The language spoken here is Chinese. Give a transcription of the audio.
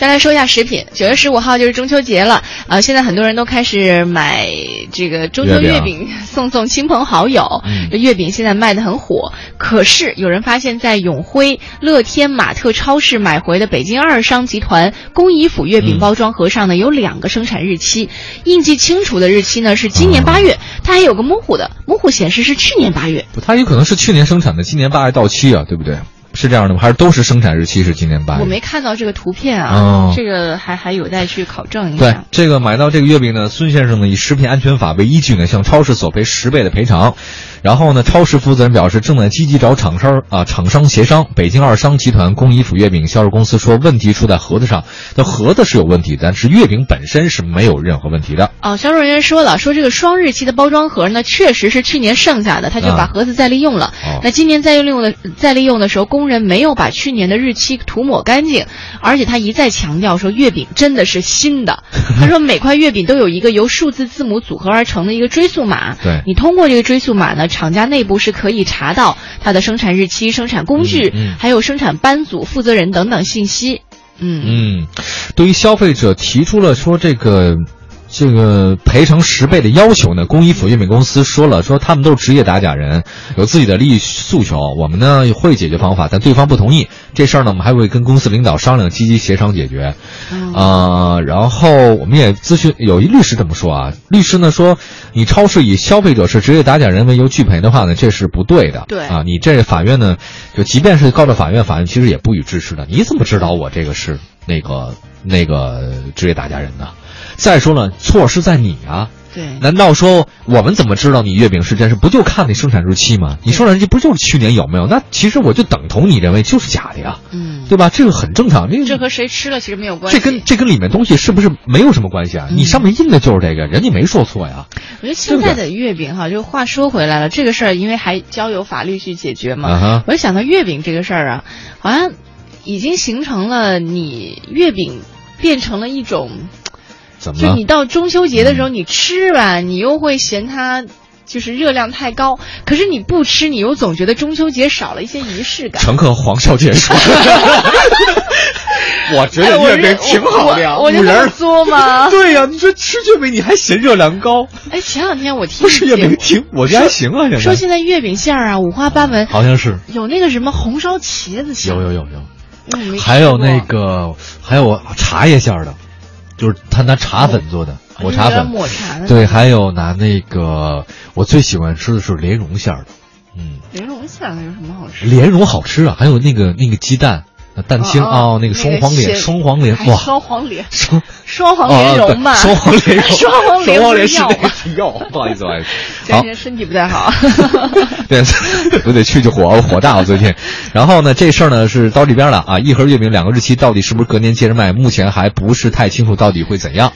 再来说一下食品，九月十五号就是中秋节了，呃，现在很多人都开始买这个中秋月饼 送送亲朋好友，这月饼现在卖的很火。可是有人发现，在永辉乐天玛特超市买回的北京二商集团工艺府月饼包装盒上呢，有两个生产日期，印记清楚的日期呢是今年八月，它还有个模糊的，模糊显示是去年八月。它有可能是去年生产的，今年八月到期啊，对不对？是这样的吗？还是都是生产日期是今年八月？我没看到这个图片啊，这个还还有待去考证一下。对，这个买到这个月饼呢，孙先生呢以食品安全法为依据呢，向超市索赔十倍的赔偿。然后呢，超市负责人表示正在积极找厂商啊厂商协商。北京二商集团工艺府月饼销售公司说，问题出在盒子上，那盒子是有问题，但是月饼本身是没有任何问题的。哦，销售人员说了，说这个双日期的包装盒呢，确实是去年剩下的，他就把盒子再利用了。那今年再利用的再利用的时候，工人没有把去年的日期涂抹干净，而且他一再强调说，月饼真的是新的。他说，每块月饼都有一个由数字字母组合而成的一个追溯码。对你通过这个追溯码呢。厂家内部是可以查到它的生产日期、生产工具，还有生产班组、负责人等等信息。嗯嗯，对于消费者提出了说这个。这个赔偿十倍的要求呢？工艺府月饼公司说了，说他们都是职业打假人，有自己的利益诉求。我们呢会解决方法，但对方不同意。这事儿呢，我们还会跟公司领导商量，积极协商解决。啊，然后我们也咨询，有一律师这么说啊。律师呢说，你超市以消费者是职业打假人为由拒赔的话呢，这是不对的。对啊，你这法院呢，就即便是告到法院，法院其实也不予支持的。你怎么知道我这个是那个那个职业打假人呢？再说了，错是在你啊！对，难道说我们怎么知道你月饼是真是？不就看那生产日期吗？你生产日期不就是去年有没有？那其实我就等同你认为就是假的呀，嗯，对吧？这个很正常。这和谁吃了其实没有关系。这跟这跟里面东西是不是没有什么关系啊？你上面印的就是这个，人家没说错呀。我觉得现在的月饼哈，就话说回来了，这个事儿因为还交由法律去解决嘛。我就想到月饼这个事儿啊，好像已经形成了你月饼变成了一种。就你到中秋节的时候，你吃吧，你又会嫌它就是热量太高；可是你不吃，你又总觉得中秋节少了一些仪式感。乘客黄小姐说：“ 我觉得月饼挺好的呀，我就能作吗？对呀，你说吃月饼你还嫌热量高？哎，前两天我听不是月饼挺，我觉得还行啊。说现在月饼馅儿啊五花八门，好像是有那个什么红烧茄子馅，有有有有，还有那个还有茶叶馅儿的。”就是他拿茶粉做的抹茶粉，抹茶对，还有拿那个我最喜欢吃的是莲蓉馅儿的，嗯，莲蓉馅儿有什么好吃？莲蓉好吃啊，还有那个那个鸡蛋。蛋清啊，那个双黄脸，双黄莲哇，双黄莲，双双黄莲蓉吧，双黄莲蓉，双黄莲 黄莲是那个药，不好意思，不好意思，最近身体不太好，对，我得去去火，火大我最近。然后呢，这事儿呢是到这边了啊，一盒月饼两个日期到底是不是隔年接着卖？目前还不是太清楚到底会怎样。